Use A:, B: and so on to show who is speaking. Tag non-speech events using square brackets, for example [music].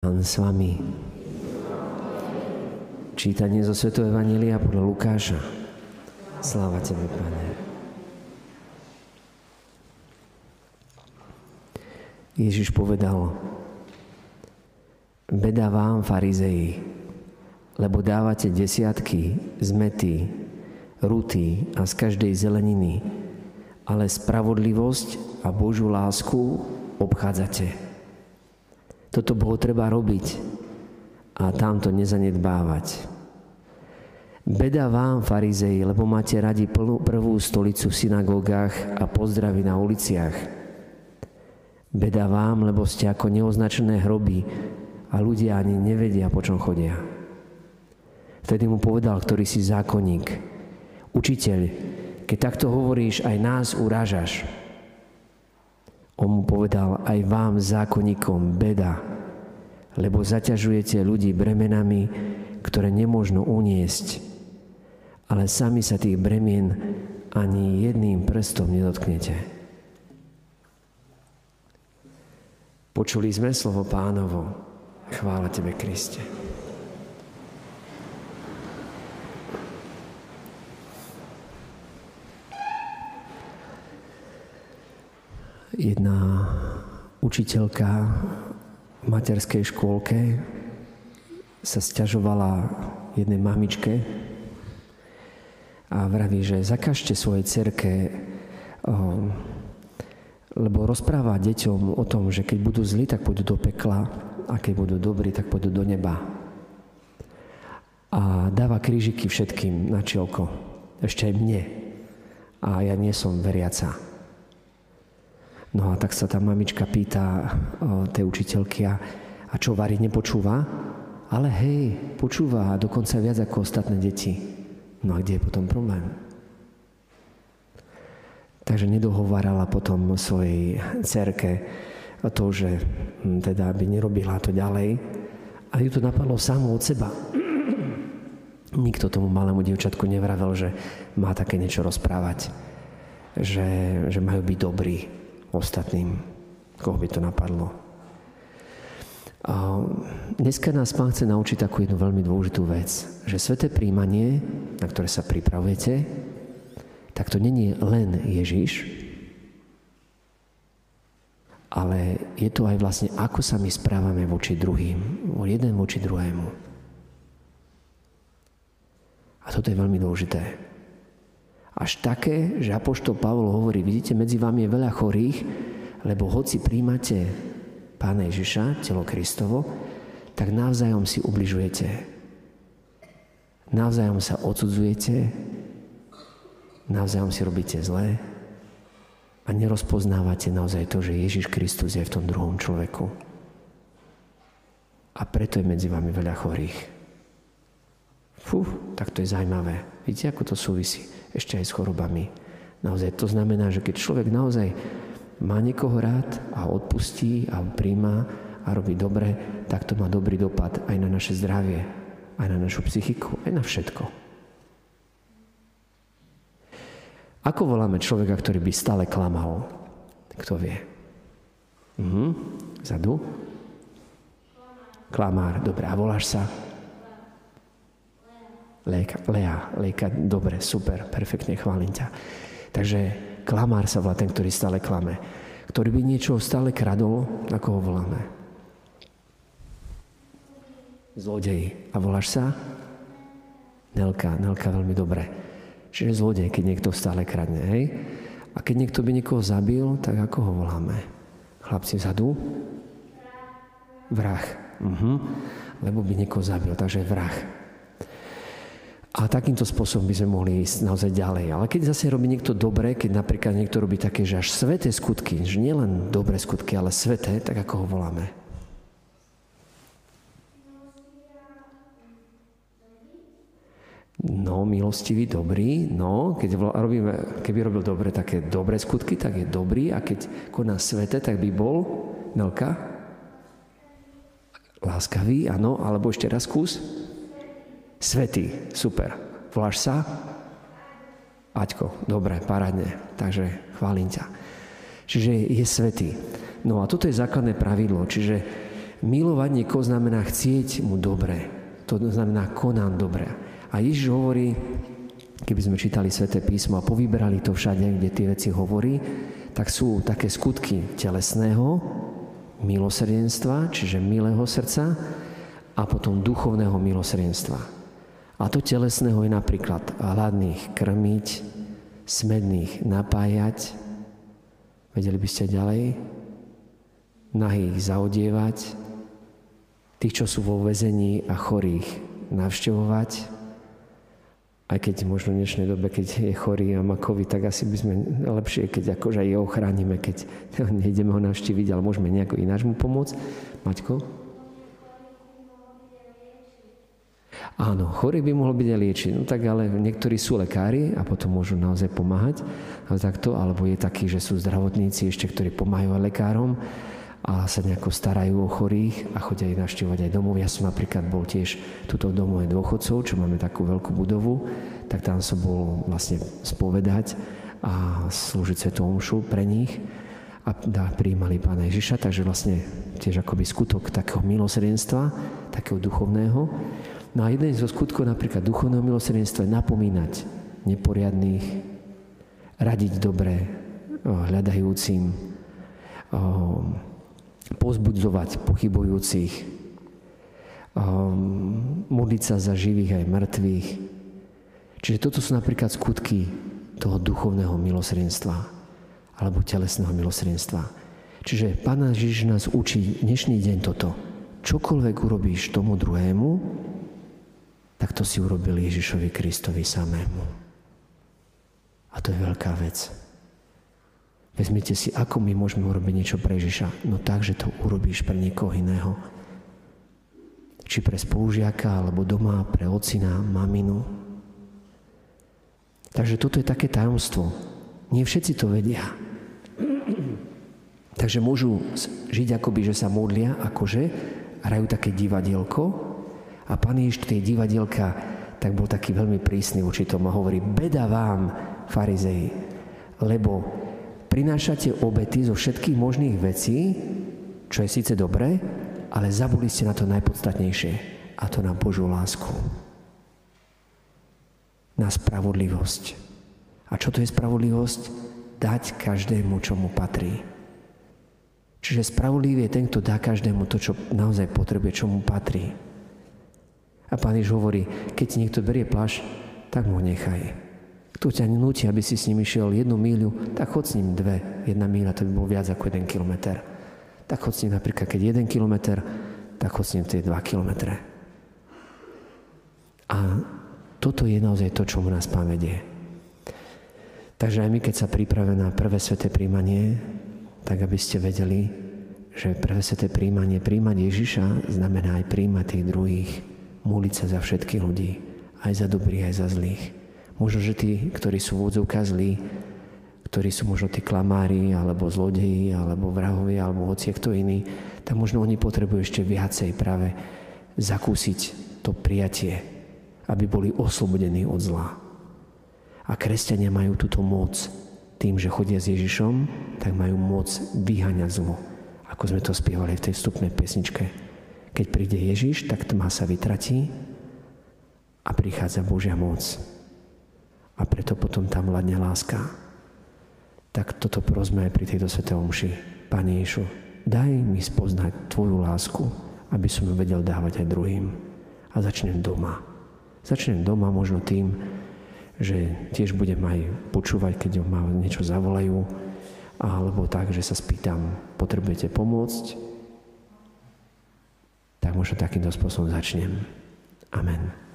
A: Pán s vami. Čítanie zo Svetého Evanília podľa Lukáša. Sláva Tebe, Pane. Ježiš povedal, beda vám, farizeji, lebo dávate desiatky z mety, a z každej zeleniny, ale spravodlivosť a Božú lásku obchádzate. Toto bolo treba robiť a tamto nezanedbávať. Beda vám, farizei, lebo máte radi prvú stolicu v synagógach a pozdravy na uliciach. Beda vám, lebo ste ako neoznačené hroby a ľudia ani nevedia, po čom chodia. Vtedy mu povedal, ktorý si zákonník, učiteľ, keď takto hovoríš, aj nás urážaš. On mu povedal, aj vám, zákonníkom, beda, lebo zaťažujete ľudí bremenami, ktoré nemôžno uniesť, ale sami sa tých bremien ani jedným prstom nedotknete. Počuli sme slovo pánovo. Chvála Tebe, Kriste. Jedna učiteľka v materskej škôlke sa stiažovala jednej mamičke a vraví, že zakažte svojej cerke, lebo rozpráva deťom o tom, že keď budú zlí, tak pôjdu do pekla a keď budú dobrí, tak pôjdu do neba. A dáva krížiky všetkým na čielko, ešte aj mne. A ja nie som veriaca. No a tak sa tá mamička pýta o, tej učiteľky a, a čo varí nepočúva? Ale hej, počúva a dokonca viac ako ostatné deti. No a kde je potom problém? Takže nedohovárala potom svojej cerke to, že hm, teda by nerobila to ďalej. A ju to napadlo samo od seba. [clears throat] Nikto tomu malému dievčatku nevravel, že má také niečo rozprávať. Že, že majú byť dobrí ostatným, koho by to napadlo. A dneska nás Pán chce naučiť takú jednu veľmi dôležitú vec, že sveté príjmanie, na ktoré sa pripravujete, tak to není len Ježiš, ale je to aj vlastne, ako sa my správame voči druhým, jeden voči druhému. A toto je veľmi dôležité. Až také, že Apoštol Pavol hovorí, vidíte, medzi vami je veľa chorých, lebo hoci príjmate Pána Ježiša, telo Kristovo, tak navzájom si ubližujete. Navzájom sa odsudzujete, navzájom si robíte zlé a nerozpoznávate naozaj to, že Ježiš Kristus je v tom druhom človeku. A preto je medzi vami veľa chorých. Fú, tak to je zaujímavé. Vidíte, ako to súvisí? Ešte aj s chorobami. Naozaj to znamená, že keď človek naozaj má niekoho rád a odpustí a príjma a robí dobre, tak to má dobrý dopad aj na naše zdravie, aj na našu psychiku, aj na všetko. Ako voláme človeka, ktorý by stále klamal? Kto vie? Mhm. Zadu? Klamár. Dobre, a voláš sa? Léka, Lea, Lejka, dobre, super, perfektne, chválim ťa. Takže klamár sa volá ten, ktorý stále klame. Ktorý by niečo stále kradol, ako ho voláme? Zlodej. A voláš sa? Nelka, Nelka veľmi dobre. Čiže zlodej, keď niekto stále kradne, hej? A keď niekto by niekoho zabil, tak ako ho voláme? Chlapci vzadu? Vrah. Uh-huh. Lebo by niekoho zabil, takže vrah. A takýmto spôsobom by sme mohli ísť naozaj ďalej. Ale keď zase robí niekto dobre, keď napríklad niekto robí také, že až sveté skutky, že nie len dobré skutky, ale sveté, tak ako ho voláme? No, milostivý, dobrý, no, keď robíme, keby robil dobre také dobré skutky, tak je dobrý. A keď koná svete, tak by bol, Nelka, láskavý, áno, alebo ešte raz kus, Svetý, super. Voláš sa? Aťko, dobre, parádne. Takže chválim ťa. Čiže je svetý. No a toto je základné pravidlo. Čiže Milovať niekoho znamená chcieť mu dobre. To znamená konám dobre. A Ježiš hovorí, keby sme čítali sväté písmo a povyberali to všade, kde tie veci hovorí, tak sú také skutky telesného, milosrdenstva, čiže milého srdca a potom duchovného milosrdenstva. A to telesného je napríklad hladných krmiť, smedných napájať, vedeli by ste ďalej, nahých zaodievať, tých, čo sú vo väzení a chorých navštevovať, aj keď možno v dnešnej dobe, keď je chorý a má COVID, tak asi by sme lepšie, keď akože aj jeho chránime, keď [laughs] nejdeme ho navštíviť, ale môžeme nejako ináč mu pomôcť. Maťko? Áno, chorý by mohol byť aj liečiť. No tak ale niektorí sú lekári a potom môžu naozaj pomáhať. Ale takto, alebo je taký, že sú zdravotníci ešte, ktorí pomáhajú aj lekárom a sa nejako starajú o chorých a chodia ich navštívovať aj domov. Ja som napríklad bol tiež tuto v domove dôchodcov, čo máme takú veľkú budovu, tak tam som bol vlastne spovedať a slúžiť Svetu Omšu pre nich a prijímali Pána Ježiša, takže vlastne tiež akoby skutok takého milosrdenstva, takého duchovného. No a jeden zo skutkov napríklad duchovného milosrdenstva je napomínať neporiadných, radiť dobre hľadajúcim, pozbudzovať pochybujúcich, modliť sa za živých aj mŕtvych. Čiže toto sú napríklad skutky toho duchovného milosrdenstva alebo telesného milosrdenstva. Čiže Pána Ježiš nás učí dnešný deň toto. Čokoľvek urobíš tomu druhému, tak to si urobil Ježišovi Kristovi samému. A to je veľká vec. Vezmite si, ako my môžeme urobiť niečo pre Ježiša. No tak, že to urobíš pre niekoho iného. Či pre spolužiaka, alebo doma, pre ocina, maminu. Takže toto je také tajomstvo. Nie všetci to vedia. [clears throat] Takže môžu žiť akoby, že sa modlia, akože, hrajú také divadielko a pán Ježiš tie divadielka tak bol taký veľmi prísny voči tomu a hovorí, beda vám, farizei, lebo prinášate obety zo všetkých možných vecí, čo je síce dobré, ale zabudli ste na to najpodstatnejšie, a to na Božú lásku. Na spravodlivosť. A čo to je spravodlivosť? Dať každému, čo mu patrí. Čiže spravodlivý je ten, kto dá každému to, čo naozaj potrebuje, čo mu patrí. A pán Jež hovorí, keď ti niekto berie plaš, tak mu nechaj. Kto ťa nutí, aby si s ním išiel jednu míľu, tak chod s ním dve. Jedna míľa to by bolo viac ako jeden kilometr. Tak chod s ním napríklad, keď jeden kilometr, tak chod s ním tie dva kilometre. A toto je naozaj to, čo mu nás Pán vedie. Takže aj my, keď sa pripravíme na prvé sveté príjmanie, tak aby ste vedeli, že prvé sveté príjmanie, príjmať Ježiša znamená aj príjmať tých druhých, múliť sa za všetkých ľudí, aj za dobrých, aj za zlých. Možno, že tí, ktorí sú v zlí, ktorí sú možno tí klamári, alebo zlodeji, alebo vrahovia, alebo hoci kto iný, tak možno oni potrebujú ešte viacej práve zakúsiť to prijatie, aby boli oslobodení od zla. A kresťania majú túto moc tým, že chodia s Ježišom, tak majú moc vyháňať zlo. Ako sme to spievali v tej vstupnej pesničke. Keď príde Ježiš, tak tma sa vytratí a prichádza Božia moc a preto potom tam hľadne láska. Tak toto prosme aj pri tejto svetej omši. Pane Ješu, daj mi spoznať Tvoju lásku, aby som ju vedel dávať aj druhým. A začnem doma. Začnem doma možno tým, že tiež budem aj počúvať, keď ma niečo zavolajú, alebo tak, že sa spýtam, potrebujete pomôcť? Tak možno takýmto spôsobom začnem. Amen.